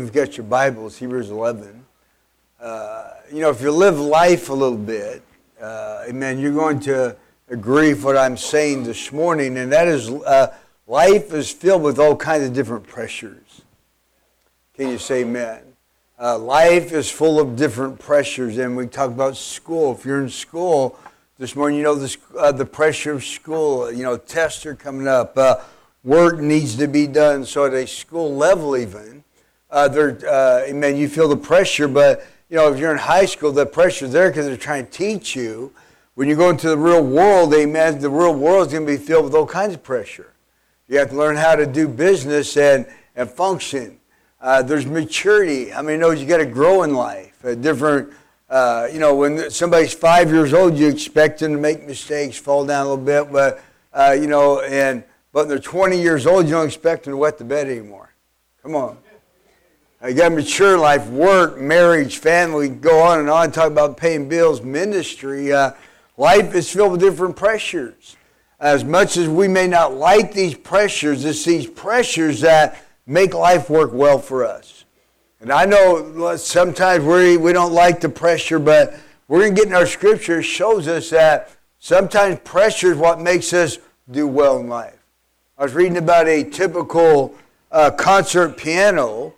11. If you've got your Bibles, Hebrews 11. Uh, you know, if you live life a little bit, uh, amen, you're going to agree with what I'm saying this morning, and that is uh, life is filled with all kinds of different pressures. Can you say amen? Uh, life is full of different pressures, and we talk about school. If you're in school this morning, you know this, uh, the pressure of school. You know, tests are coming up. Uh, work needs to be done. So at a school level, even, uh, they're, uh, amen, you feel the pressure, but, you know, if you're in high school, the pressure's there because they're trying to teach you. When you go into the real world, amen, the real world is going to be filled with all kinds of pressure. You have to learn how to do business and, and function. Uh, there's maturity. I mean, knows you got to grow in life. A different, uh, you know, when somebody's five years old, you expect them to make mistakes, fall down a little bit, but, uh, you know, and but when they're 20 years old, you don't expect them to wet the bed anymore. Come on. Got mature life, work, marriage, family, go on and on, talk about paying bills, ministry. Uh, life is filled with different pressures. As much as we may not like these pressures, it's these pressures that make life work well for us. And I know sometimes we, we don't like the pressure, but we're going to get in our scripture shows us that sometimes pressure is what makes us do well in life. I was reading about a typical uh, concert piano.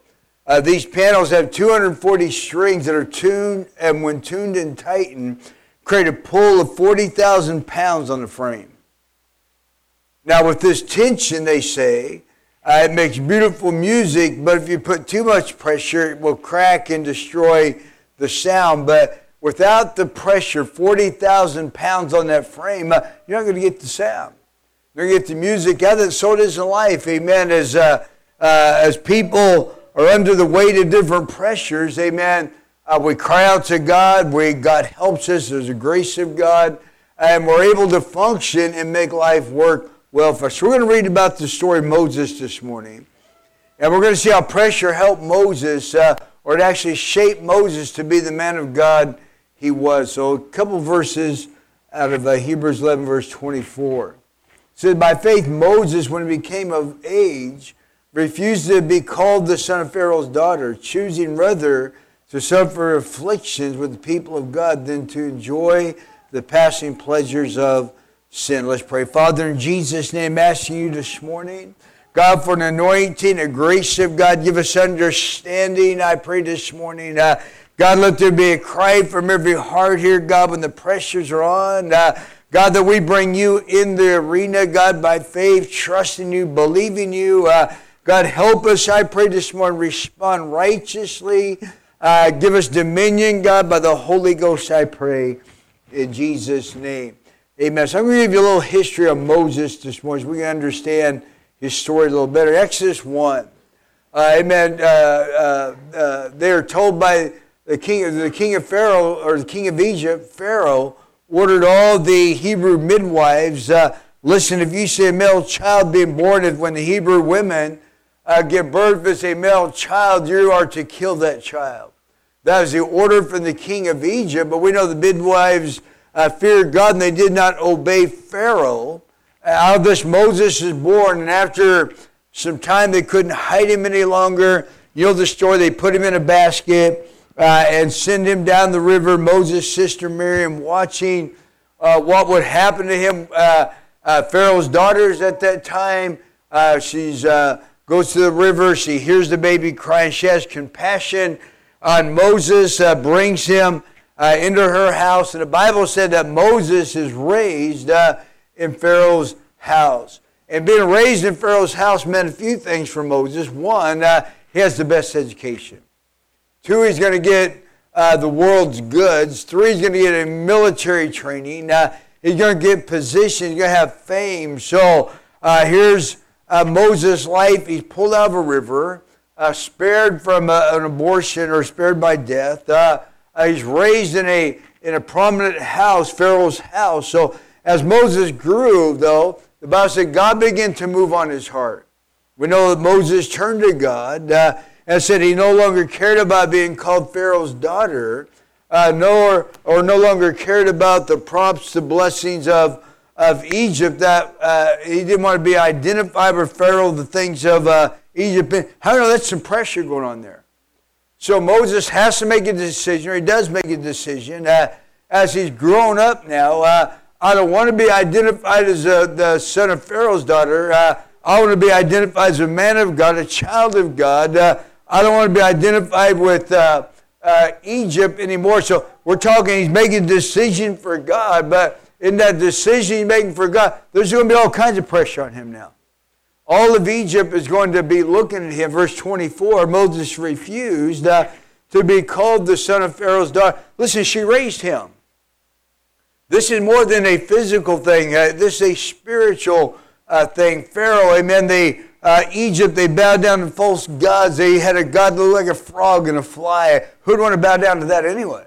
Uh, these panels have 240 strings that are tuned, and when tuned and tightened, create a pull of 40,000 pounds on the frame. Now, with this tension, they say, uh, it makes beautiful music, but if you put too much pressure, it will crack and destroy the sound. But without the pressure, 40,000 pounds on that frame, uh, you're not going to get the sound. You're going to get the music out of it. So it is in life. Amen. As, uh, uh, as people are under the weight of different pressures, amen, uh, we cry out to God. We, God helps us. There's a grace of God. And we're able to function and make life work well for us. We're going to read about the story of Moses this morning. And we're going to see how pressure helped Moses, uh, or it actually shaped Moses to be the man of God he was. So a couple verses out of uh, Hebrews 11, verse 24 says, By faith, Moses, when he became of age, refused to be called the son of Pharaoh's daughter, choosing rather to suffer afflictions with the people of God than to enjoy the passing pleasures of sin. Let's pray. Father, in Jesus' name, asking you this morning, God, for an anointing, a grace of God, give us understanding. I pray this morning. Uh, God, let there be a cry from every heart here, God, when the pressures are on. Uh, God, that we bring you in the arena, God, by faith, trusting you, believing you. Uh, God, help us, I pray this morning, respond righteously. Uh, give us dominion, God, by the Holy Ghost, I pray, in Jesus' name. Amen. So I'm going to give you a little history of Moses this morning so we can understand his story a little better. Exodus 1. Uh, amen. Uh, uh, uh, they are told by the king, the king of Pharaoh, or the king of Egypt, Pharaoh, ordered all the Hebrew midwives, uh, listen, if you see a male child being born, if when the Hebrew women uh, give birth as a male child, you are to kill that child. That was the order from the king of Egypt, but we know the midwives uh, feared God and they did not obey Pharaoh. Out of this, Moses is born, and after some time, they couldn't hide him any longer. You know the story, they put him in a basket uh, and send him down the river. Moses' sister Miriam watching uh, what would happen to him. Uh, uh Pharaoh's daughters at that time, uh, she uh, goes to the river. She hears the baby crying. She has compassion on Moses, brings him into her house. And the Bible said that Moses is raised in Pharaoh's house. And being raised in Pharaoh's house meant a few things for Moses. One, he has the best education. Two, he's going to get uh, the world's goods. Three, he's going to get a military training. Uh, he's going to get position. He's going to have fame. So uh, here's uh, Moses' life. He's pulled out of a river, uh, spared from uh, an abortion or spared by death. he's raised in a, in a prominent house, Pharaoh's house. So as Moses grew, though, the Bible said God began to move on his heart. We know that Moses turned to God and said he no longer cared about being called Pharaoh's daughter, uh, nor or no longer cared about the props, the blessings of of Egypt. That uh, he didn't want to be identified with Pharaoh, the things of uh, Egypt. How do you know that's some pressure going on there? So Moses has to make a decision, or he does make a decision. Uh, as he's grown up now, uh, I don't want to be identified as a, the son of Pharaoh's daughter. Uh, I want to be identified as a man of God, a child of God. Uh, I don't want to be identified with uh, uh, Egypt anymore. So we're talking, he's making a decision for God, but in that decision he's making for God, there's going to be all kinds of pressure on him now. All of Egypt is going to be looking at him. Verse 24 Moses refused uh, to be called the son of Pharaoh's daughter. Listen, she raised him. This is more than a physical thing, uh, this is a spiritual uh, thing. Pharaoh, amen, they, uh, Egypt, they bowed down to false gods. They had a god that looked like a frog and a fly. Who'd want to bow down to that anyway?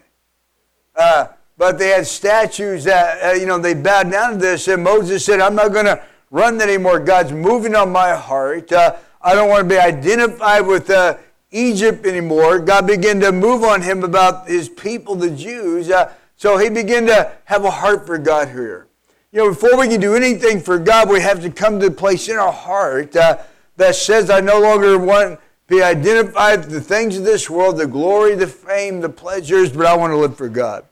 Uh, but they had statues that, uh, you know, they bowed down to this. And Moses said, I'm not going to run anymore. God's moving on my heart. Uh, I don't want to be identified with uh, Egypt anymore. God began to move on him about his people, the Jews. Uh, so he began to have a heart for God here. You know, before we can do anything for God, we have to come to a place in our heart uh, that says, I no longer want to be identified with the things of this world, the glory, the fame, the pleasures, but I want to live for God.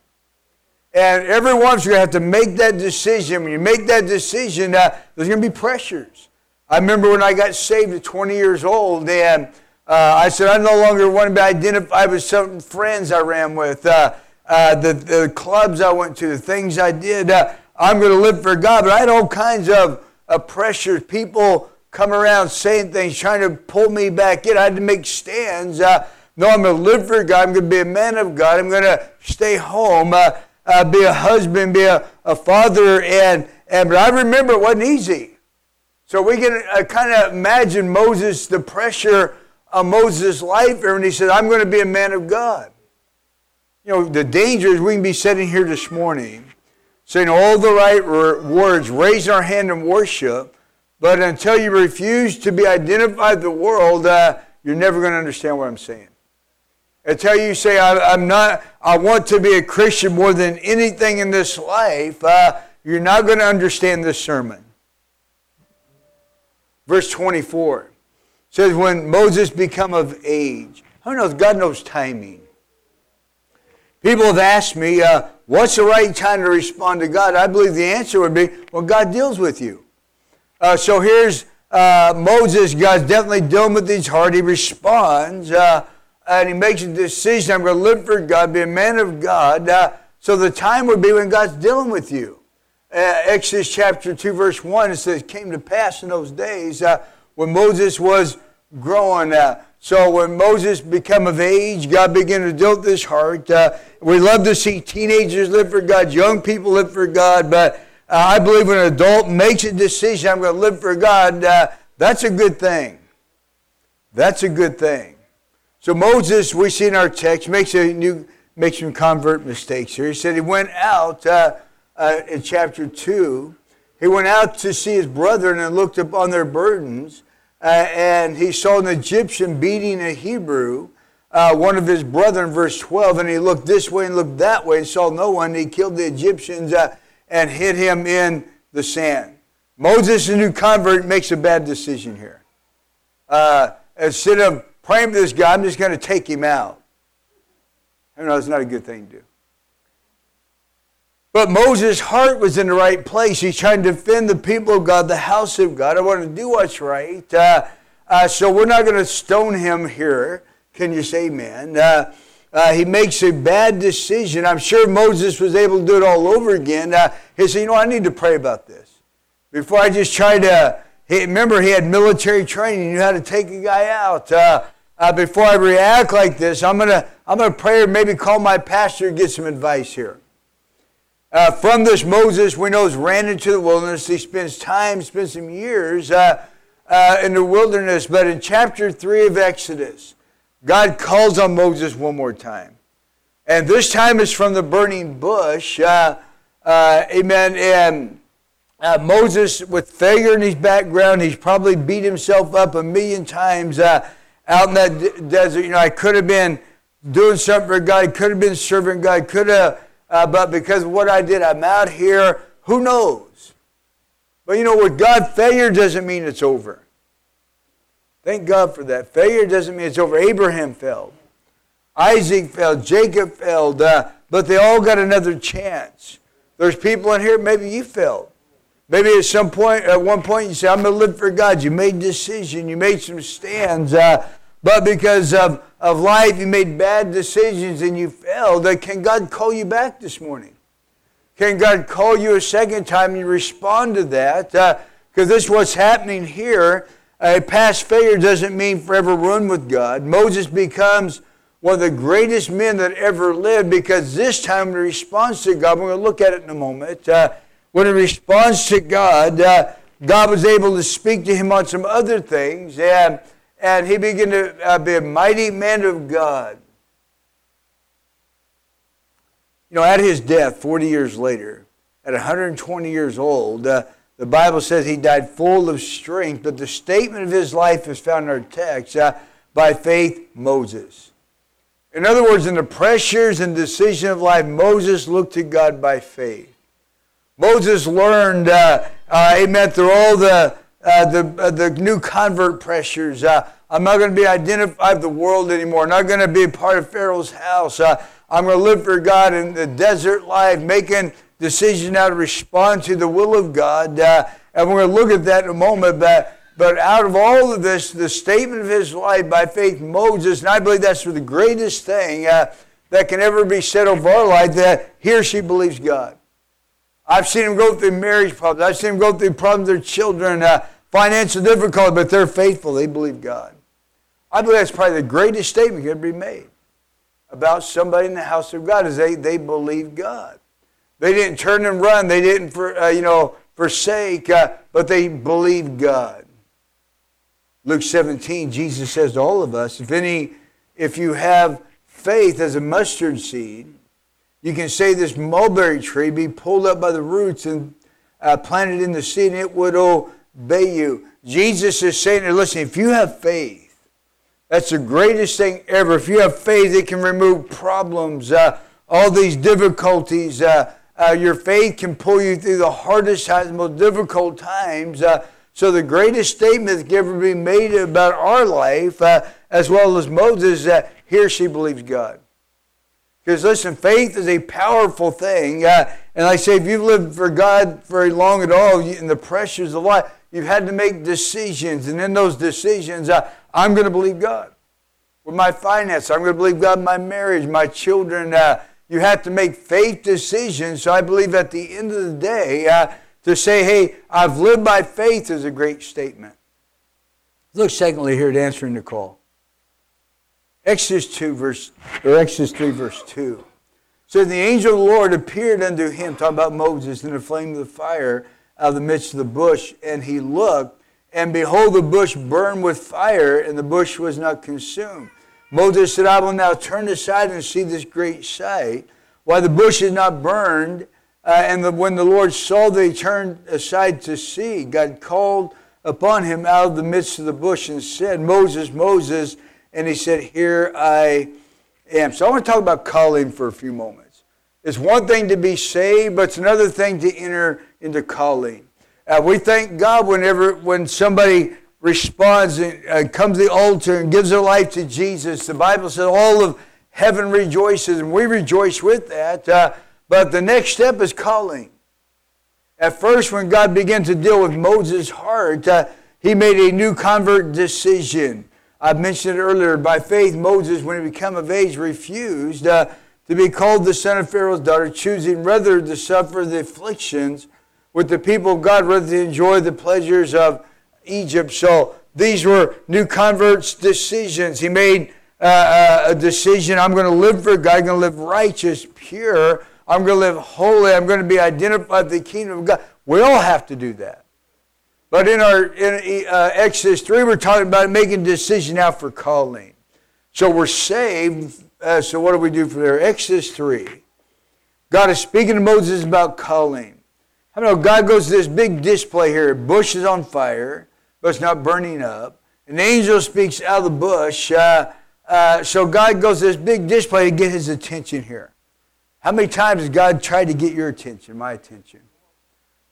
And every once you have to make that decision. When you make that decision, uh, there's going to be pressures. I remember when I got saved at 20 years old, and uh, I said I no longer want to be identified with some friends I ran with, uh, uh the, the clubs I went to, the things I did. Uh, I'm going to live for God. But I had all kinds of pressures. People come around saying things, trying to pull me back in. I had to make stands. Uh, no, I'm going to live for God. I'm going to be a man of God. I'm going to stay home uh, be a husband, be a, a father, and, and but I remember it wasn't easy. So we can uh, kind of imagine Moses, the pressure of Moses' life and he said, I'm going to be a man of God. You know, the danger is we can be sitting here this morning saying all the right words, raising our hand in worship, but until you refuse to be identified with the world, uh, you're never going to understand what I'm saying. Until you say, I, am not, I want to be a Christian more than anything in this life, uh, you're not going to understand this sermon. Verse 24 says, When Moses become of age, who knows? God knows timing. People have asked me, uh, what's the right time to respond to God? I believe the answer would be, well, God deals with you. Uh, so here's uh, Moses. God's definitely dealing with his heart. He responds. Uh, and he makes a decision I'm going to live for God, be a man of God. Uh, so the time would be when God's dealing with you. Uh, Exodus chapter 2, verse 1, it says, came to pass in those days uh, when Moses was growing. Uh, so when Moses became of age, God began to deal with his heart. Uh, we love to see teenagers live for God, young people live for God, but uh, I believe when an adult makes a decision, I'm going to live for God, that's a good thing. That's a good thing. So Moses, we see in our text, makes a new makes some convert mistakes here. He said he went out uh, uh, in chapter two. He went out to see his brethren and looked upon their burdens, uh, and he saw an Egyptian beating a Hebrew, uh, one of his brethren, verse 12, and he looked this way and looked that way and saw no one. He killed the Egyptians uh, and hid him in the sand. Moses, a new convert, makes a bad decision here. Uh, instead of praying for this guy, I'm just going to take him out. I know it's not a good thing to do. But Moses' heart was in the right place. He's trying to defend the people of God, the house of God. I want to do what's right. Uh, uh, so we're not going to stone him here. Can you say amen? Uh, uh, he makes a bad decision. I'm sure Moses was able to do it all over again. Uh, he said, You know, I need to pray about this. Before I just try to, he, remember, he had military training. He knew how to take a guy out. Uh, uh, before I react like this, I'm going to I'm gonna pray or maybe call my pastor and get some advice here. Uh, from this, Moses, we know, ran into the wilderness. He spends time, spends some years uh, uh, in the wilderness. But in chapter 3 of Exodus, God calls on Moses one more time. And this time is from the burning bush. Uh, uh, amen. And uh, Moses, with failure in his background, he's probably beat himself up a million times out in that desert. You know, I could have been doing something for God, could have been serving God, could have, uh, but because of what I did, I'm out here. Who knows? But you know, with God, failure doesn't mean it's over. Thank God for that. Failure doesn't mean it's over. Abraham failed. Isaac failed, Jacob failed, uh, but they all got another chance. There's people in here, maybe you failed. Maybe at some point, at one point, you say, I'm going to live for God. You made decision, you made some stands, uh, but because of, of life, you made bad decisions and you failed. Uh, can God call you back this morning? Can God call you a second time and respond to that? Because uh, this is what's happening here. A past failure doesn't mean forever ruin with God. Moses becomes one of the greatest men that ever lived because this time in response to God, we're going to look at it in a moment. Uh, when he responds to God, uh, God was able to speak to him on some other things, and, and he began to uh, be a mighty man of God. You know, at his death, 40 years later, at 120 years old, uh, the Bible says he died full of strength, but the statement of his life is found in our text uh, by faith, Moses. In other words, in the pressures and decision of life, Moses looked to God by faith. Moses learned, uh, uh, amen, through all the, uh, the, uh, the new convert pressures. Uh, I'm not going to be identified with the world anymore. I'm not going to be part of Pharaoh's house. Uh, I'm going to live for God in the desert life, making decisions how to respond to the will of God. And we're going to look at that in a moment. But, but out of all of this, the statement of his life by faith, Moses, and I believe that's the greatest thing that can ever be said of our life, that he or she believes God. I've seen them go through marriage problems. I've seen them go through problems with their children, uh, financial difficulty, but they're faithful. They believe God. I believe that's probably the greatest statement can be made about somebody in the house of God is they, they believe God. They didn't turn and run. They didn't, for, uh, you know, forsake, uh, but they believe God. Luke 17, Jesus says to all of us, if any, if you have faith as a mustard seed, you can say this mulberry tree be pulled up by the roots and uh, planted in the sea, and it would obey you. Jesus is saying, listen, if you have faith, that's the greatest thing ever. If you have faith, it can remove problems, uh, all these difficulties. Uh, uh, your faith can pull you through the hardest times, most difficult times. Uh, so the greatest statement that can ever be made about our life, uh, as well as Moses, that here she believes God. Because listen, faith is a powerful thing. Uh, and I say, if you've lived for God very long at all, and the pressures of life, you've had to make decisions. And in those decisions, uh, I'm going to believe God. With my finances, I'm going to believe God in my marriage, my children. Uh, you have to make faith decisions. So I believe at the end of the day, uh, to say, hey, I've lived by faith is a great statement. Look, secondly, here at answering the call. Exodus 2, verse, or Exodus 3, verse 2. So the angel of the Lord appeared unto him, talking about Moses, in the flame of the fire out of the midst of the bush, and he looked, and behold, the bush burned with fire, and the bush was not consumed. Moses said, I will now turn aside and see this great sight. Why the bush is not burned, uh, and the, when the Lord saw that he turned aside to see, God called upon him out of the midst of the bush and said, Moses, Moses. And he said, Here I am. So I want to talk about calling for a few moments. It's one thing to be saved, but it's another thing to enter into calling. Uh, we thank God whenever when somebody responds and uh, comes to the altar and gives their life to Jesus. The Bible says all of heaven rejoices, and we rejoice with that. Uh, but the next step is calling. At first, when God began to deal with Moses' heart, uh, he made a new convert decision. I mentioned it earlier. By faith, Moses, when he became of age, refused uh, to be called the son of Pharaoh's daughter, choosing rather to suffer the afflictions with the people of God rather than enjoy the pleasures of Egypt. So these were new converts' decisions. He made uh, uh a decision I'm going to live for God, I'm going to live righteous, pure, I'm going to live holy, I'm going to be identified with the kingdom of God. We all have to do that. But in our in, uh, Exodus 3, we're talking about making a decision now for calling. So we're saved. Uh, so what do we do for there? Exodus 3. God is speaking to Moses about calling. I know God goes to this big display here. Bush is on fire, but it's not burning up. An angel speaks out of the bush. Uh, uh, so God goes to this big display to get his attention here. How many times has God tried to get your attention, my attention?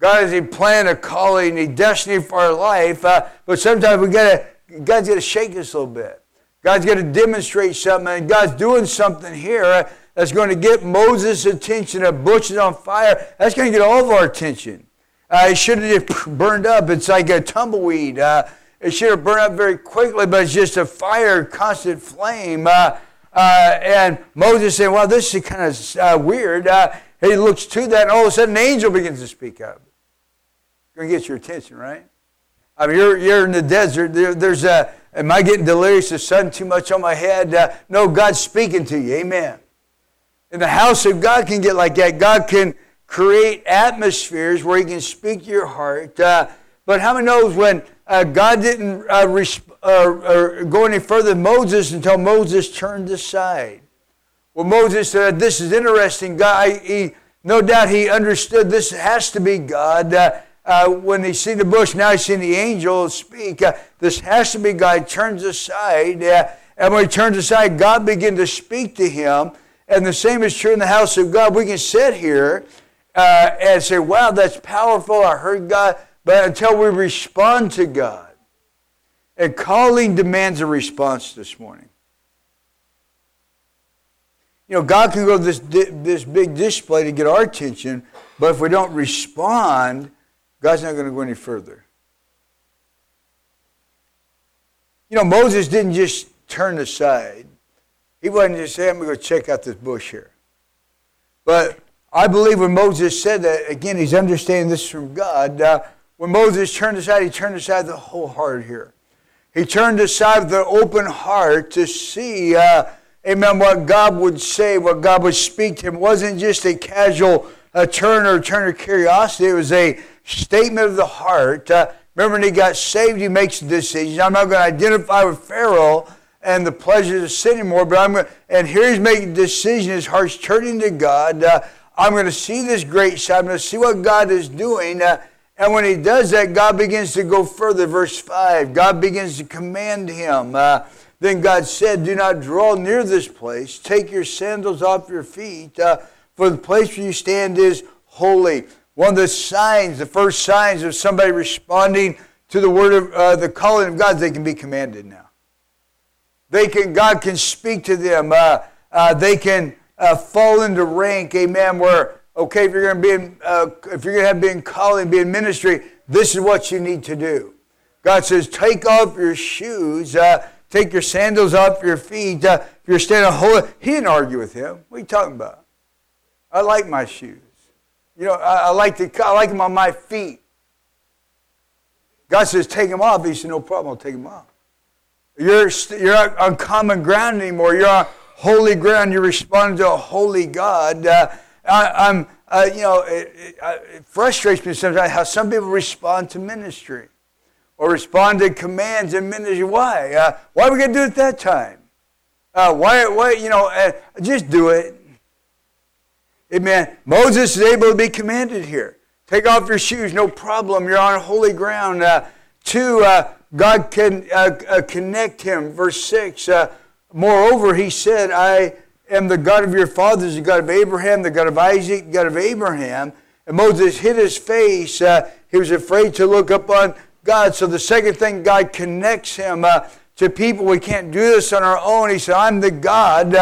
God has a plan, a calling, a destiny for our life, uh, but sometimes we gotta, God's got to shake us a little bit. God's going to demonstrate something, and God's doing something here that's going to get Moses' attention. A bush is on fire. That's going to get all of our attention. Uh, it shouldn't have burned up. It's like a tumbleweed. Uh, it should have burned up very quickly, but it's just a fire, constant flame. Uh, uh and Moses saying, well, this is kind of uh, weird. Uh, he looks to that, and all of a sudden an angel begins to speak up. Going to get your attention, right? I mean, you're, you're in the desert. There, there's a, am I getting delirious? The sun too much on my head? Uh, no, God's speaking to you. Amen. In the house of God can get like that. God can create atmospheres where He can speak to your heart. Uh, but how many knows when uh, God didn't uh, resp- uh, go any further than Moses until Moses turned aside? Well, Moses said, "This is interesting." God, he, no doubt he understood this has to be God. Uh, when he see the bush, now he's seen the angel speak. Uh, this has to be God. Turns aside, uh, and when he turns aside, God begins to speak to him. And the same is true in the house of God. We can sit here uh, and say, "Wow, that's powerful. I heard God," but until we respond to God, and calling demands a response this morning. You know, God can go to this, this big display to get our attention, but if we don't respond, God's not going to go any further. You know, Moses didn't just turn aside. He wasn't just saying, I'm going to go check out this bush here. But I believe when Moses said that, again, he's understanding this from God. Uh, when Moses turned aside, he turned aside the whole heart here. He turned aside the open heart to see, uh, amen, what God would say, what God would speak to him. It wasn't just a casual uh, turn or turn of curiosity. It was a statement of the heart. Uh, remember, when he got saved, he makes a decision. I'm not going to identify with Pharaoh and the pleasures of sin anymore, but I'm going to, and here he's making a decision. His heart's turning to God. Uh, I'm going to see this great sight. I'm going to see what God is doing. Uh, and when he does that, God begins to go further. Verse 5 God begins to command him. Uh, then God said, Do not draw near this place. Take your sandals off your feet, uh, for the place where you stand is holy. One of the signs, the first signs of somebody responding to the word of uh, the calling of God, they can be commanded now. They can, God can speak to them. Uh, uh, they can uh, fall into rank, amen, where, okay, if you're going to be in, uh, if you're going to have been calling, be in ministry, this is what you need to do. God says, take off your shoes, uh, take your sandals off your feet. if you're standing holy, he didn't argue with him. What are you talking about? I like my shoes. You know, I, I like to, I like them on my feet. God says, take them off. He said, no problem, I'll take them off. You're, you're on common ground anymore. You're on holy ground. You're responding to a holy God. Uh, I, am uh, you know, it, it, it, frustrates me sometimes how some people respond to ministry or respond to commands in ministry. Why? Uh, why are we going to do it that time? Uh, why, why, you know, uh, just do it. Amen. Moses is able to be commanded here. Take off your shoes, no problem. You're on holy ground. Uh, two, uh, God can uh, uh connect him. Verse 6 uh, Moreover, he said, I am the God of your fathers, the God of Abraham, the God of Isaac, the God of Abraham. And Moses hid his face. Uh, he was afraid to look upon God. So the second thing, God connects him to people. We can't do this on our own. He said, I'm the God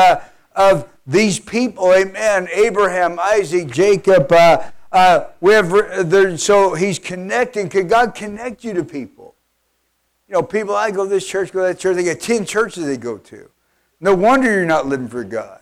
of these people, amen, Abraham, Isaac, Jacob, uh, uh, we have, so he's connecting. Could God connect you to people? You know, people, I go to this church, go to that church, they got 10 churches they go to. No wonder you're not living for God.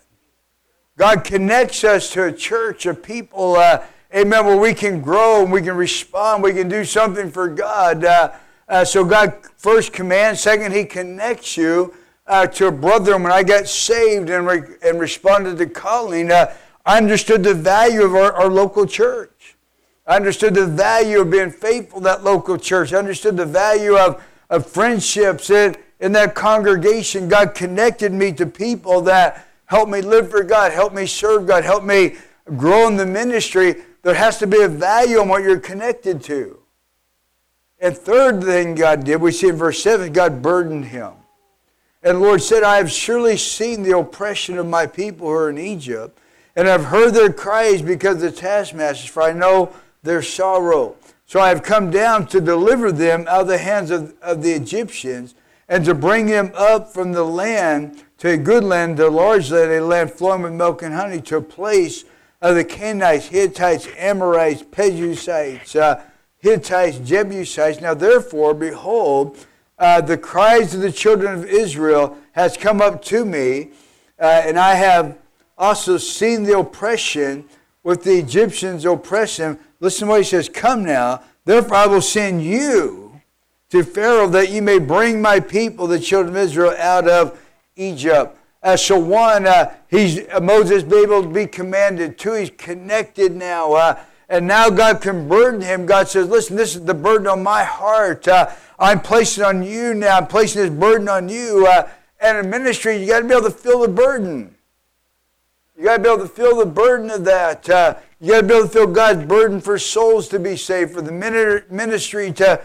God connects us to a church of people, uh, amen, where we can grow and we can respond, we can do something for God. Uh, uh so God first commands, second, He connects you uh, to a brother when I got saved and, re- and responded to calling, uh, I understood the value of our, our local church. I understood the value of being faithful to that local church. I understood the value of, of friendships in, in that congregation. God connected me to people that helped me live for God, helped me serve God, helped me grow in the ministry. There has to be a value in what you're connected to. And third thing God did, we see in verse 7, God burdened him. And the Lord said, I have surely seen the oppression of my people who are in Egypt, and I've heard their cries because of the taskmasters, for I know their sorrow. So I have come down to deliver them out of the hands of, of the Egyptians, and to bring them up from the land to a good land, to a large land, a land flowing with milk and honey, to a place of the Canaanites, Hittites, Amorites, Perizzites, uh, Hittites, Jebusites. Now, therefore, behold, uh, the cries of the children of Israel has come up to me, uh, and I have also seen the oppression with the Egyptians oppress them. Listen to what he says, Come now, therefore I will send you to Pharaoh that you may bring my people, the children of Israel, out of Egypt. Uh, so one, uh, he's uh, Moses be able to be commanded. Two, he's connected now, uh, and now God can burden him. God says, "Listen, this is the burden on my heart. Uh, I'm placing on you now. I'm placing this burden on you." Uh, and in ministry, you got to be able to feel the burden. You got to be able to feel the burden of that. you got to be able to feel God's burden for souls to be saved, for the ministry to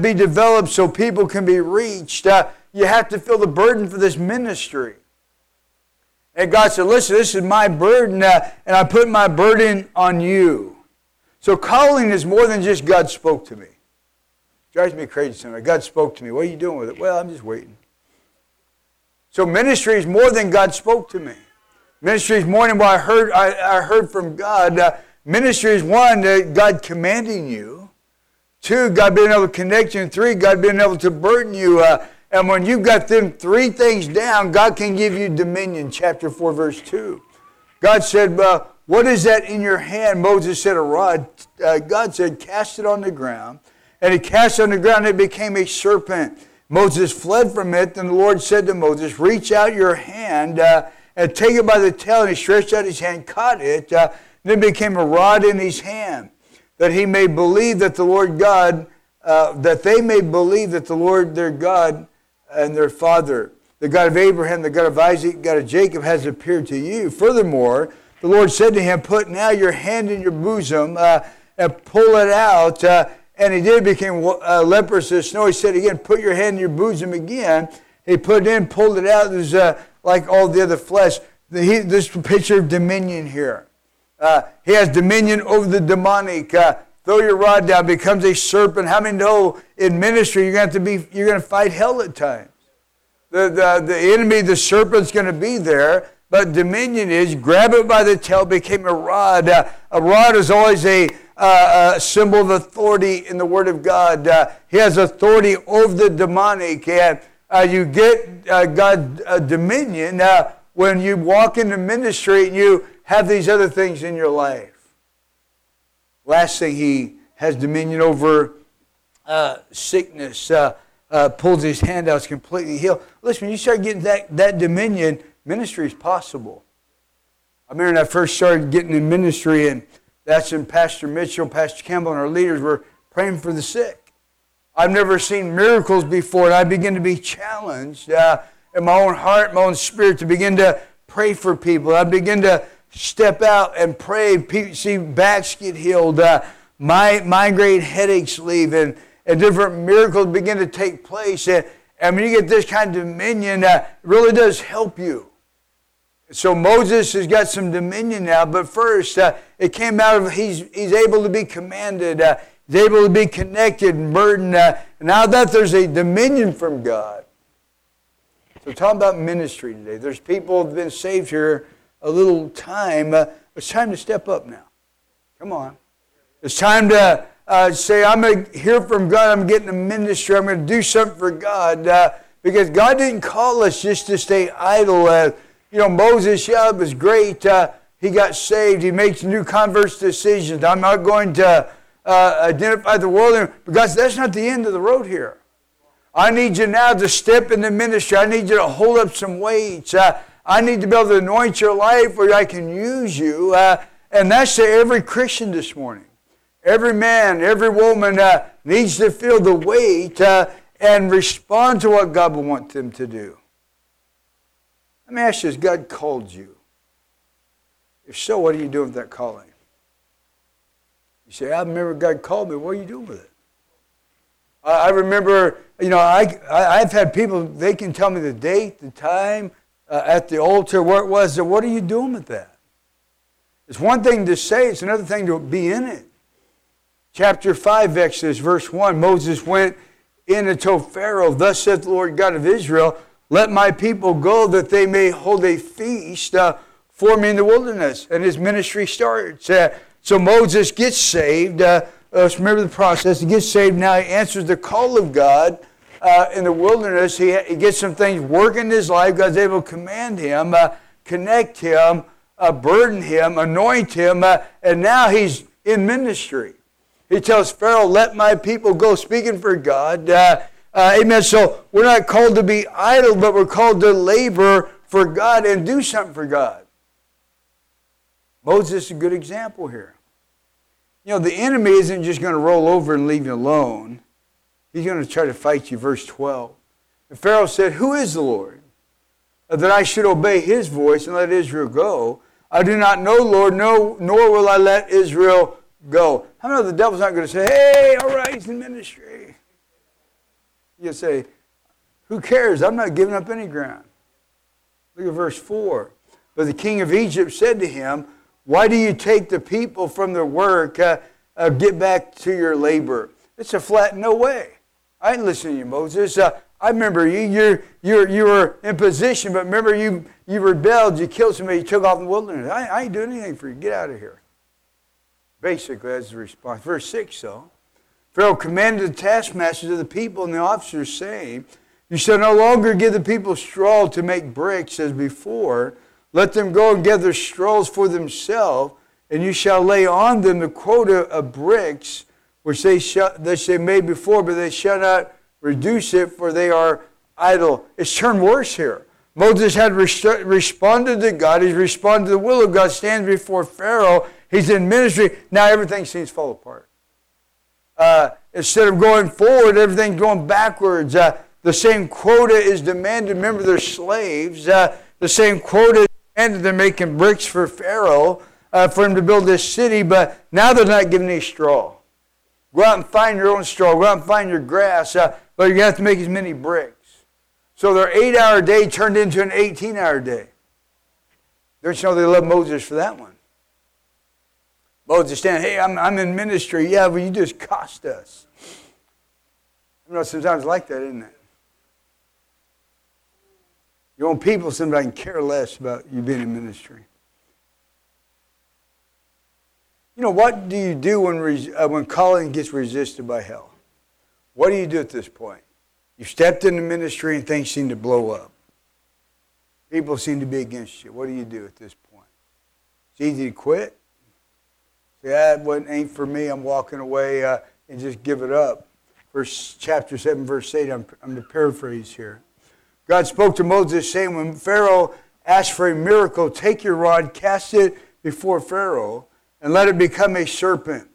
be developed, so people can be reached. you have to feel the burden for this ministry. And God said, Listen, this is my burden, uh, and I put my burden on you. So calling is more than just God spoke to me. drives me crazy sometimes. God spoke to me. What are you doing with it? Well, I'm just waiting. So ministry is more than God spoke to me. Ministry is more than what I heard, I, I heard from God. Uh, ministry is one, uh, God commanding you. Two, God being able to connect you. And three, God being able to burden you. Uh, and when you've got them three things down, God can give you dominion. Chapter 4, verse 2. God said, uh, What is that in your hand? Moses said, A rod. Uh, God said, Cast it on the ground. And he cast it on the ground, and it became a serpent. Moses fled from it, and the Lord said to Moses, Reach out your hand uh, and take it by the tail. And he stretched out his hand, caught it, uh, and it became a rod in his hand, that he may believe that the Lord God, uh, that they may believe that the Lord their God and their father. The God of Abraham, the God of Isaac, God of Jacob has appeared to you. Furthermore, the Lord said to him, Put now your hand in your bosom uh, and pull it out. Uh, and he did became uh, leprous as snow. He said again, Put your hand in your bosom again. He put it in, pulled it out. It was uh, like all the other flesh. The, he, this picture of dominion here. Uh, he has dominion over the demonic. Uh, throw your rod down, becomes a serpent. How many know in ministry you're going to, be you're going to fight hell at times? The, the, the enemy, the serpent's going to be there, but dominion is grab it by the tail, became a rod. Uh, a rod is always a, uh, a, symbol of authority in the Word of God. Uh, he has authority over the demonic, and uh, you get uh, God uh, dominion when you walk into ministry and you have these other things in your life. Last thing, he has dominion over uh, sickness, uh, uh, pulls his hand out, is completely healed. Listen, when you start getting that, that dominion, ministry is possible. I remember when I first started getting in ministry, and that's when Pastor Mitchell, Pastor Campbell, and our leaders were praying for the sick. I've never seen miracles before, and I begin to be challenged uh, in my own heart, my own spirit, to begin to pray for people. I begin to step out and pray, see backs get healed, uh, my, migraine headaches leave, and, and different miracles begin to take place. And, and when you get this kind of dominion, uh, it really does help you. So Moses has got some dominion now, but first uh, it came out of he's, he's able to be commanded, uh, he's able to be connected and burdened. Uh, now that there's a dominion from God. So talking about ministry today. There's people who've been saved here a little time, uh, it's time to step up now. Come on. It's time to uh, say, I'm going to hear from God. I'm getting a ministry. I'm going to do something for God. Uh, because God didn't call us just to stay idle. You know, Moses, yeah, was great. Uh, he got saved. He makes new converse decisions. I'm not going to uh, identify the world. Because that's not the end of the road here. I need you now to step in the ministry. I need you to hold up some weights. Uh, I need to be able to anoint your life where I can use you. Uh, and that's to every Christian this morning. Every man, every woman uh, needs to feel the weight uh, and respond to what God will want them to do. Let me ask you, has God called you? If so, what are you doing with that calling? You say, I remember God called me. What are you doing with it? I remember, you know, I, I've had people, they can tell me the date, the time, uh, at the altar where it was. So what are you doing with that? It's one thing to say, it's another thing to be in it. Chapter 5, Exodus, verse 1 Moses went in and told Pharaoh, Thus saith the Lord God of Israel, Let my people go that they may hold a feast uh, for me in the wilderness. And his ministry starts. Uh, so Moses gets saved. Uh, let's remember the process. He gets saved. Now he answers the call of God uh, in the wilderness. He, he gets some things working in his life. God's able to command him, uh, connect him, uh, burden him, anoint him, uh, and now he's in ministry. He tells Pharaoh, Let my people go, speaking for God. Uh, uh, amen. So we're not called to be idle, but we're called to labor for God and do something for God. Moses is a good example here. You know, the enemy isn't just going to roll over and leave you alone. He's going to try to fight you. Verse 12. And Pharaoh said, Who is the Lord? That I should obey his voice and let Israel go. I do not know, Lord, no, nor will I let Israel go. How many of the devil's not going to say, Hey, all right, he's in ministry? You say, Who cares? I'm not giving up any ground. Look at verse 4. But the king of Egypt said to him, Why do you take the people from their work? Uh, uh, get back to your labor. It's a flat no way. I ain't listening to you, Moses. Uh, I remember you. You're, you're, you were in position, but remember you, you rebelled. You killed somebody. You took off in the wilderness. I, I ain't doing anything for you. Get out of here. Basically, that's the response. Verse 6, though. Pharaoh commanded the taskmasters of the people and the officers, saying, You shall no longer give the people straw to make bricks as before. Let them go and gather straws for themselves, and you shall lay on them the quota of bricks which they, shall, which they made before, but they shall not reduce it, for they are idle. It's turned worse here. Moses had responded to God. He's responded to the will of God, stands before Pharaoh. He's in ministry. Now everything seems to fall apart. Uh, instead of going forward, everything's going backwards. Uh, the same quota is demanded. Remember, they're slaves. Uh, the same quota is demanded. They're making bricks for Pharaoh uh, for him to build this city, but now they're not giving any straw. Go out and find your own straw. Go out and find your grass. Uh, but you have to make as many bricks. So their eight hour day turned into an 18 hour day. Don't you know they love Moses for that one? Moses standing, hey, I'm, I'm in ministry. Yeah, well, you just cost us. You know, sometimes like that, isn't it? Your own people sometimes can care less about you being in ministry. You know, what do you do when, uh, when calling gets resisted by hell? What do you do at this point? You stepped into ministry and things seem to blow up. People seem to be against you. What do you do at this point? It's easy to quit. Say, that ah, ain't for me. I'm walking away uh, and just give it up. Verse chapter 7, verse 8, I'm, I'm to paraphrase here. God spoke to Moses, saying, When Pharaoh asked for a miracle, take your rod, cast it before Pharaoh, and let it become a serpent.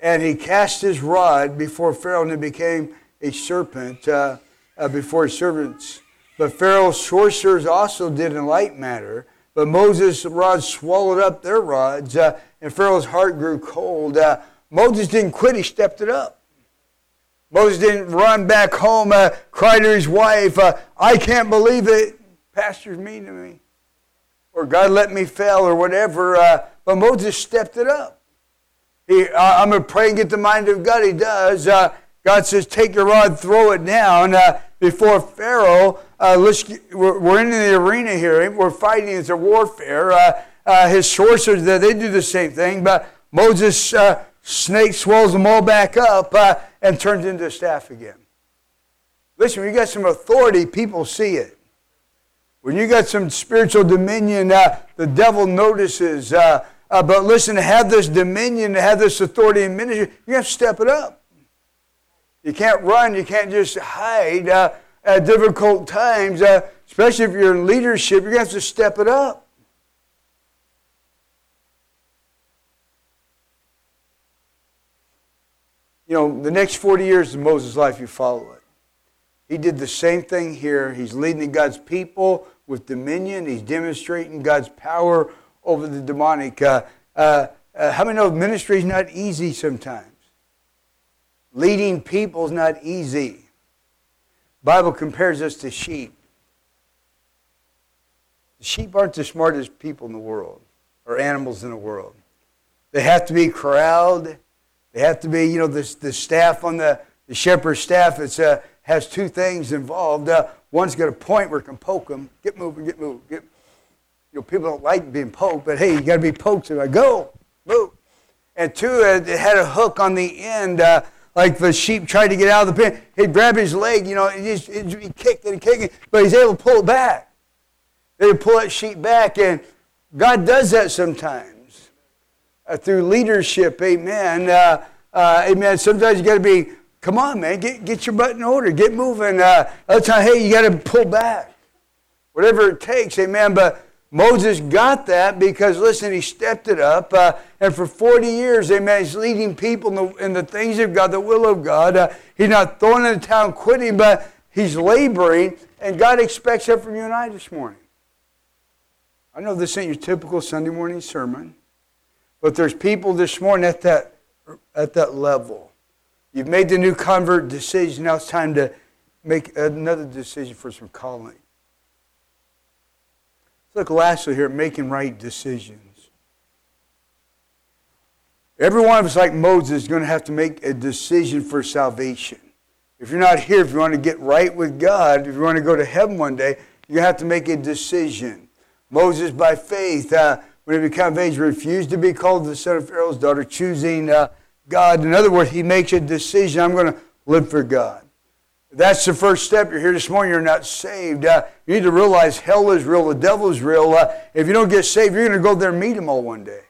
And he cast his rod before Pharaoh, and it became a serpent uh, uh, before his servants. But Pharaoh's sorcerers also did in like manner. But Moses' rod swallowed up their rods, uh, and Pharaoh's heart grew cold. Uh, Moses didn't quit, he stepped it up. Moses didn't run back home, uh, cry to his wife, uh, I can't believe it. Pastor's mean to me. Or God let me fail, or whatever. Uh, but Moses stepped it up. He, I'm going to pray and get the mind of God. He does. Uh, God says, take your rod, throw it down before Pharaoh. Uh, we're, we're, in the arena here. We're fighting. It's a warfare. Uh, uh, his sorcerers, they do the same thing. But Moses, snake swells them all back up and turns into a staff again. Listen, when you got some authority, people see it. When you got some spiritual dominion, uh, the devil notices. Uh, uh, but listen, to have this dominion, to have this authority in ministry, you have to step it up. You can't run. You can't just hide uh, at difficult times, uh, especially if you're in leadership. To have to step it up. You know, the next 40 years of Moses' life, you follow it. He did the same thing here. He's leading God's people with dominion. He's demonstrating God's power over the demonic. Uh, uh, uh, how many know ministry is not easy sometimes? Leading people is not easy. Bible compares us to sheep. Sheep aren't the smartest people in the world or animals in the world. They have to be corralled. They have to be, you know, the, the staff on the, the shepherd's staff. It's a, has two things involved. Uh, one's got a point where it can poke them. Get moving, get moving. Get, you know, people don't like being poked, but hey, you got to be poked. So I go, move. And two, it had a hook on the end, uh, like the sheep tried to get out of the pen. He'd grab his leg, you know, he just he kicked it and kicked it, but he's able to pull it back. They pull that sheep back, and God does that sometimes uh, through leadership. Amen. Uh, uh, amen. Sometimes you got to be, come on, man, get, get your butt in order, get moving. Uh, other time, hey, you got to pull back. Whatever it takes, amen. But Moses got that because, listen, he stepped it up. Uh, and for 40 years, amen, he's leading people in the, in the things of God, the will of God. Uh, he's not throwing in the town quitting, but he's laboring. And God expects that from you and I this morning. I know this ain't your typical Sunday morning sermon, but there's people this morning at that, at that level. You've made the new convert decision. Now it's time to make another decision for some calling. Look lastly here at making right decisions. Every one of us, like Moses, is going to have to make a decision for salvation. If you're not here, if you want to get right with God, if you want to go to heaven one day, you have to make a decision. Moses, by faith, uh, when he became of age, refused to be called the son of Pharaoh's daughter, choosing uh, God. In other words, he makes a decision I'm going to live for God. That's the first step. You're here this morning, you're not saved. Uh, you need to realize hell is real, the devil is real. Uh, if you don't get saved, you're going to go there and meet him all one day.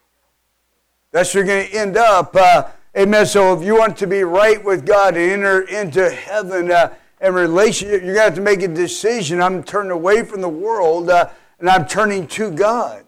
That's where you're going to end up. Uh, amen. So if you want to be right with God and enter into heaven uh, and relationship, you're going to have to make a decision. I'm turning away from the world uh, and I'm turning to God.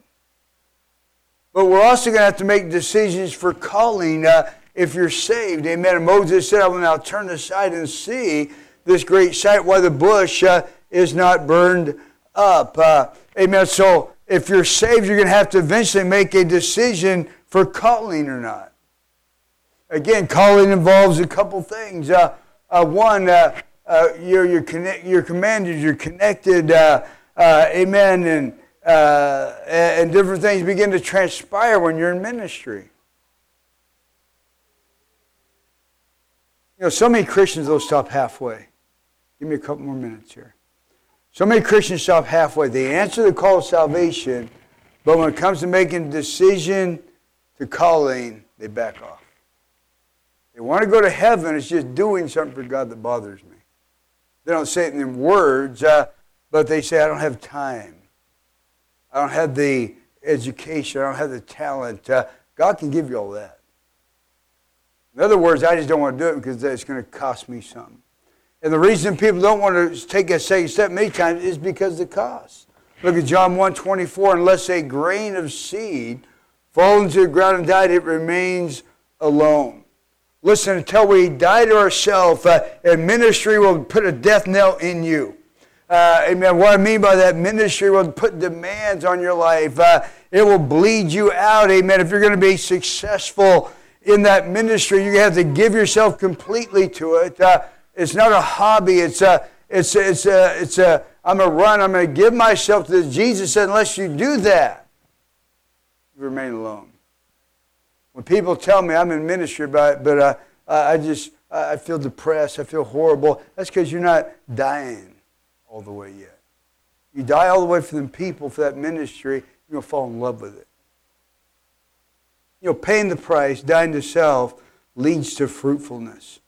But we're also going to have to make decisions for calling uh, if you're saved. Amen. And Moses said, I will now turn aside and see this great sight why the bush uh, is not burned up. Uh, amen. So if you're saved, you're going to have to eventually make a decision for calling or not. Again, calling involves a couple things. Uh, uh one, uh, uh, you're, you're, connect, you're commanded, you're connected, amen, and, and different things begin to transpire when you're in ministry. You know, so many Christians, they'll stop halfway. Give me a couple more minutes here. So many Christians stop halfway. They answer the call of salvation, but when it comes to making a decision to calling, they back off. They want to go to heaven, it's just doing something for God that bothers me. They don't say it in words, uh, but they say, I don't have time. I don't have the education. I don't have the talent. Uh, God can give you all that. In other words, I just don't want to do it because it's going to cost me something. And the reason people don't want to take a second step many times is because of the cost. Look at John 1 24. Unless a grain of seed fall into the ground and died, it remains alone. Listen, until we die to ourselves, uh, and ministry will put a death knell in you. Uh, amen. What I mean by that, ministry will put demands on your life. Uh, it will bleed you out. Amen. If you're going to be successful in that ministry, you have to give yourself completely to it. Uh, it's not a hobby. It's a, it's a, it's a, it's a, I'm a run. I'm going to give myself to this. Jesus said, unless you do that, you remain alone. When people tell me I'm in ministry, but, but uh, I just, I feel depressed. I feel horrible. That's because you're not dying all the way yet. You die all the way for them people, for that ministry, you're going to fall in love with it. You know, paying the price, dying to self, leads to fruitfulness.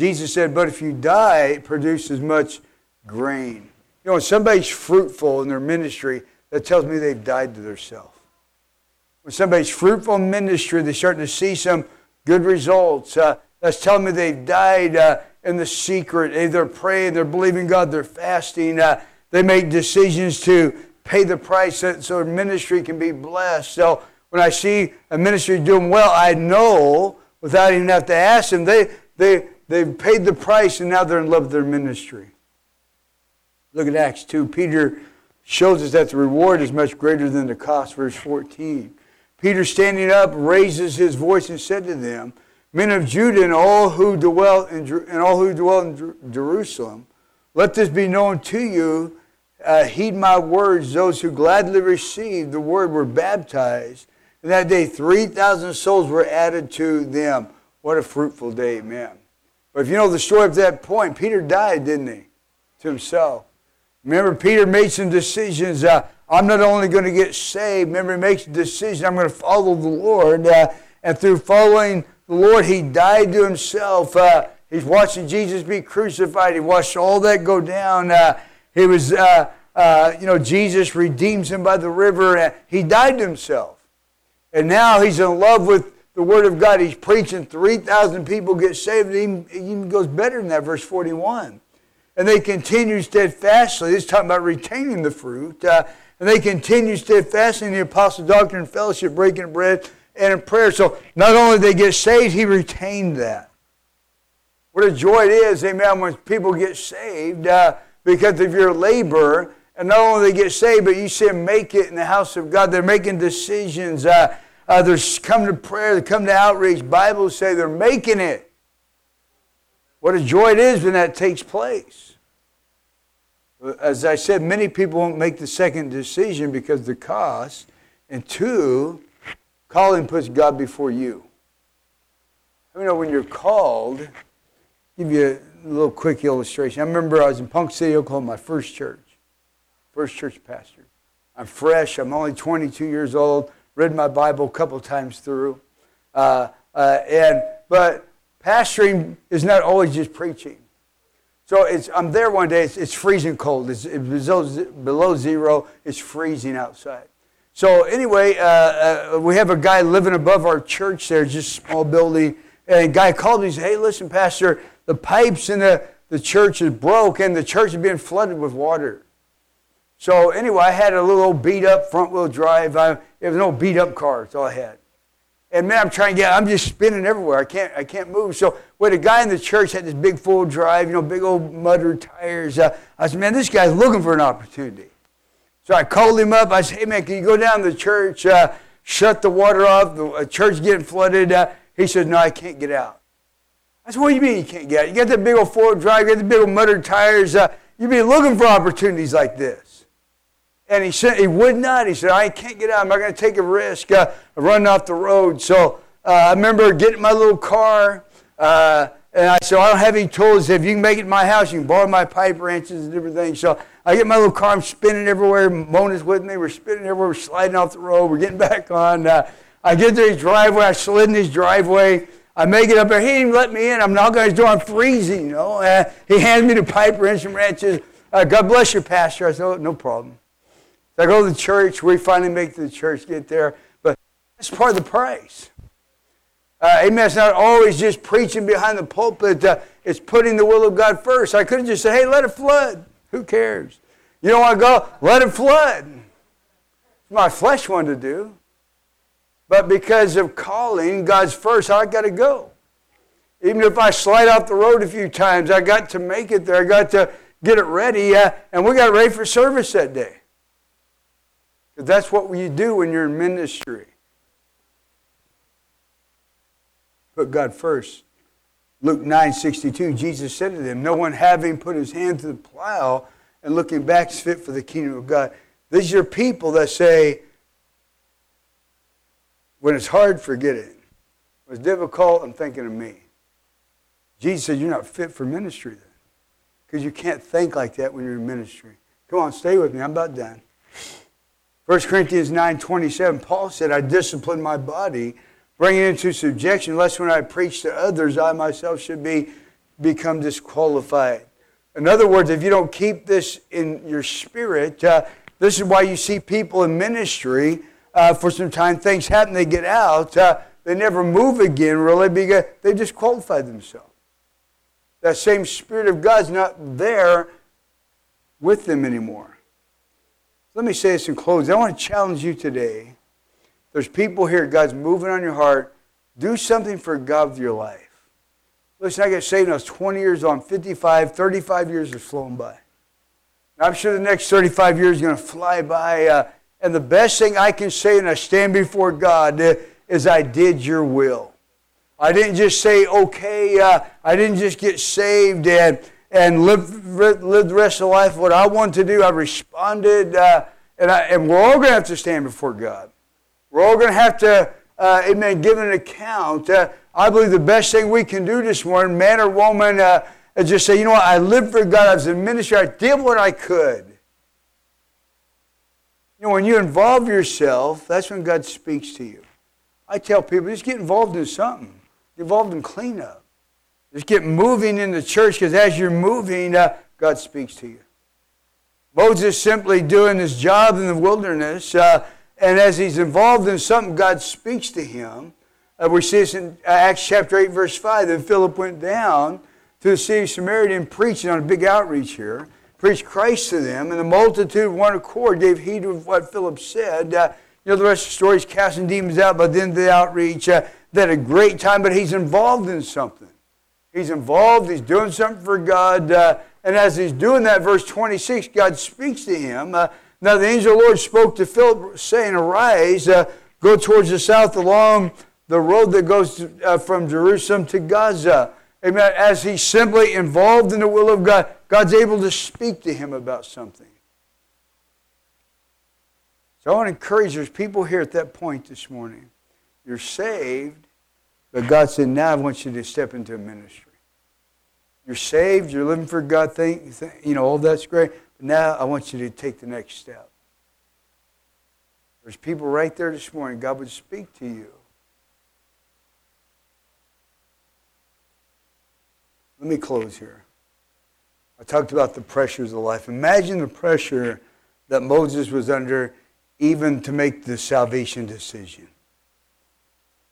Jesus said, But if you die, it produces much grain. You know, when somebody's fruitful in their ministry, that tells me they've died to themselves. When somebody's fruitful in ministry, they're starting to see some good results. Uh, that's telling me they've died uh, in the secret. They're praying, they're believing God, they're fasting. Uh, they make decisions to pay the price so, their ministry can be blessed. So when I see a ministry doing well, I know without even have to ask them, they, they, They've paid the price and now they're in love with their ministry. Look at Acts 2. Peter shows us that the reward is much greater than the cost. Verse 14. Peter, standing up, raises his voice and said to them, Men of Judah and all who dwell in, and all who dwell in Jerusalem, let this be known to you. Uh, heed my words. Those who gladly received the word were baptized. And that day, 3,000 souls were added to them. What a fruitful day, man. But if you know the story to that point, Peter died, didn't he? To himself. Remember, Peter made some decisions. Uh, I'm not only going to get saved, remember, he makes a decision, I'm going to follow the Lord. Uh, and through following the Lord, he died to himself. Uh, he's watching Jesus be crucified. He watched all that go down. Uh, he was, uh, uh, you know, Jesus redeems him by the river. and he died to himself. And now he's in love with the Word of God. He's preaching, 3,000 people get saved. He even goes better than that, verse 41. And they continue steadfastly. Is talking about retaining the fruit. Uh, and they continue steadfastly in the apostle doctrine and fellowship, breaking bread, and in prayer. So not only they get saved, he retained that. What a joy it is, amen, when people get saved uh, because of your labor. And not only they get saved, but you see them make it in the house of God. They're making decisions. Uh, uh, they're to prayer. They come to outreach. Bibles say they're making it. What a joy it is when that takes place. As I said, many people won't make the second decision because the cost. And two, calling puts God before you. I mean, when you're called, give you a little quick illustration. I remember I was in Ponca City, Oklahoma, my first church, first church pastor. I'm fresh. I'm only 22 years old. Read my Bible a couple times through, uh, uh, and but pastoring is not always just preaching. So it's, I'm there one day, it's, it's freezing cold. It's, it's below, below, zero, it's freezing outside. So, anyway, uh, uh, we have a guy living above our church there, just a small building. And guy called me and said, Hey, listen, Pastor, the pipes in the, the church is broke and the church is being flooded with water. So, anyway, I had a little beat up front wheel drive. I, it was an old beat up car, that's all I had. And man, I'm trying to get, I'm just spinning everywhere. I can't, I can't move. So when a guy in the church had this big full drive, you know, big old mudder tires, uh, I said, man, this guy's looking for an opportunity. So I called him up. I said, hey man, can you go down to the church, uh, shut the water off? The uh, church getting flooded. Uh, he said, no, I can't get out. I said, what do you mean you can't get out? You got that big old four drive, you got the big old mudder tires. Uh, you've been looking for opportunities like this. And he said he would not. He said, I can't get out. I'm not going to take a risk uh, running off the road. So uh, I remember getting my little car. Uh, and I said, I don't have any tools. If you can make it in my house, you can borrow my pipe wrenches and different things. So I get my little car. I'm spinning everywhere. Mona's with me. We're spinning everywhere. We're sliding off the road. We're getting back on. Uh, I get to his driveway. I slid in his driveway. I make it up there. He didn't let me in. I'm knocking on his door. I'm freezing, you know. Uh, he hands me the pipe wrench and wrenches. Uh, God bless you, Pastor. I said, oh, no problem. I go to the church. We finally make the church get there. But that's part of the price. Uh, amen. It's not always just preaching behind the pulpit. Uh, it's putting the will of God first. I could have just said, hey, let it flood. Who cares? You don't want to go? Let it flood. My flesh wanted to do. But because of calling God's first, I got to go. Even if I slide off the road a few times, I got to make it there. I got to get it ready. Uh, and we got ready for service that day. That's what you do when you're in ministry. Put God first. Luke 9 62, Jesus said to them, No one having put his hand to the plow and looking back is fit for the kingdom of God. These are people that say, when it's hard, forget it. When it's difficult, I'm thinking of me. Jesus said, You're not fit for ministry then. Because you can't think like that when you're in ministry. Come on, stay with me. I'm about done. 1 Corinthians 9 27, Paul said, I discipline my body, bring it into subjection, lest when I preach to others, I myself should be become disqualified. In other words, if you don't keep this in your spirit, uh, this is why you see people in ministry uh, for some time, things happen, they get out, uh, they never move again, really, because they disqualified themselves. That same Spirit of God's not there with them anymore. Let me say this in closing. I want to challenge you today. There's people here, God's moving on your heart. Do something for God with your life. Listen, I got saved when I was 20 years old. I'm 55. 35 years have flown by. I'm sure the next 35 years is going to fly by. Uh, and the best thing I can say when I stand before God uh, is I did your will. I didn't just say, okay, uh, I didn't just get saved and and live, live the rest of life what I want to do. I responded, uh, and, I, and we're all going to have to stand before God. We're all going to have to, uh, amen, give an account. Uh, I believe the best thing we can do this morning, man or woman, uh, is just say, you know what, I lived for God. I was in ministry. I did what I could. You know, when you involve yourself, that's when God speaks to you. I tell people, just get involved in something. Get involved in cleanup. Just get moving in the church because as you're moving, uh, God speaks to you. Moses simply doing his job in the wilderness, uh, and as he's involved in something, God speaks to him. Uh, we see this in uh, Acts chapter 8, verse 5. Then Philip went down to the city of Samaria and preached on a big outreach here, preached Christ to them, and the multitude, one accord, gave heed to what Philip said. Uh, you know, the rest of the story is casting demons out by the end of the outreach. Uh, they had a great time, but he's involved in something. He's involved, he's doing something for God. Uh, and as he's doing that, verse 26, God speaks to him. Uh, now the angel of the Lord spoke to Philip, saying, Arise, uh, go towards the south along the road that goes to, uh, from Jerusalem to Gaza. Amen. As he's simply involved in the will of God, God's able to speak to him about something. So I want to encourage there's people here at that point this morning. You're saved, but God said, now I want you to step into ministry. You're saved, you're living for God, think, you know, all that's great. But now I want you to take the next step. There's people right there this morning. God would speak to you. Let me close here. I talked about the pressures of life. Imagine the pressure that Moses was under even to make the salvation decision.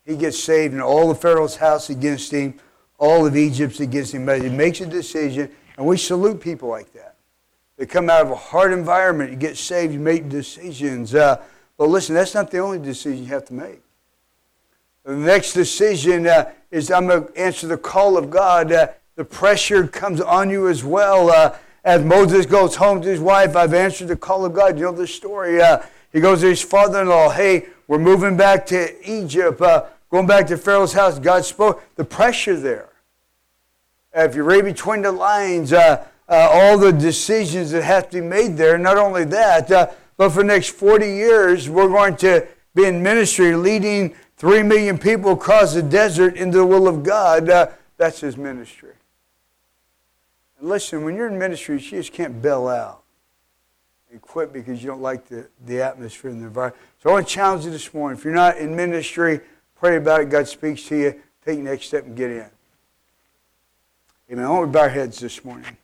He gets saved, and all the Pharaoh's house against him, all of Egypt's against him. But he makes a decision, and we salute people like that. They come out of a hard environment, you get saved, you make decisions. Uh, but listen, that's not the only decision you have to make. The next decision uh, is I'm going to answer the call of God. Uh, the pressure comes on you as well. Uh, as Moses goes home to his wife, I've answered the call of God. You know the story. Uh, he goes to his father in law, hey, we're moving back to Egypt, uh, going back to Pharaoh's house. God spoke. The pressure there. If you read between the lines, uh, uh, all the decisions that have to be made there, not only that, uh, but for the next 40 years, we're going to be in ministry leading 3 million people across the desert into the will of God. Uh, that's his ministry. And listen, when you're in ministry, you just can't bail out and quit because you don't like the, the atmosphere and the environment. So I want to challenge you this morning. If you're not in ministry, pray about it. God speaks to you. Take the next step and get in. Amen. I want to bow our heads this morning.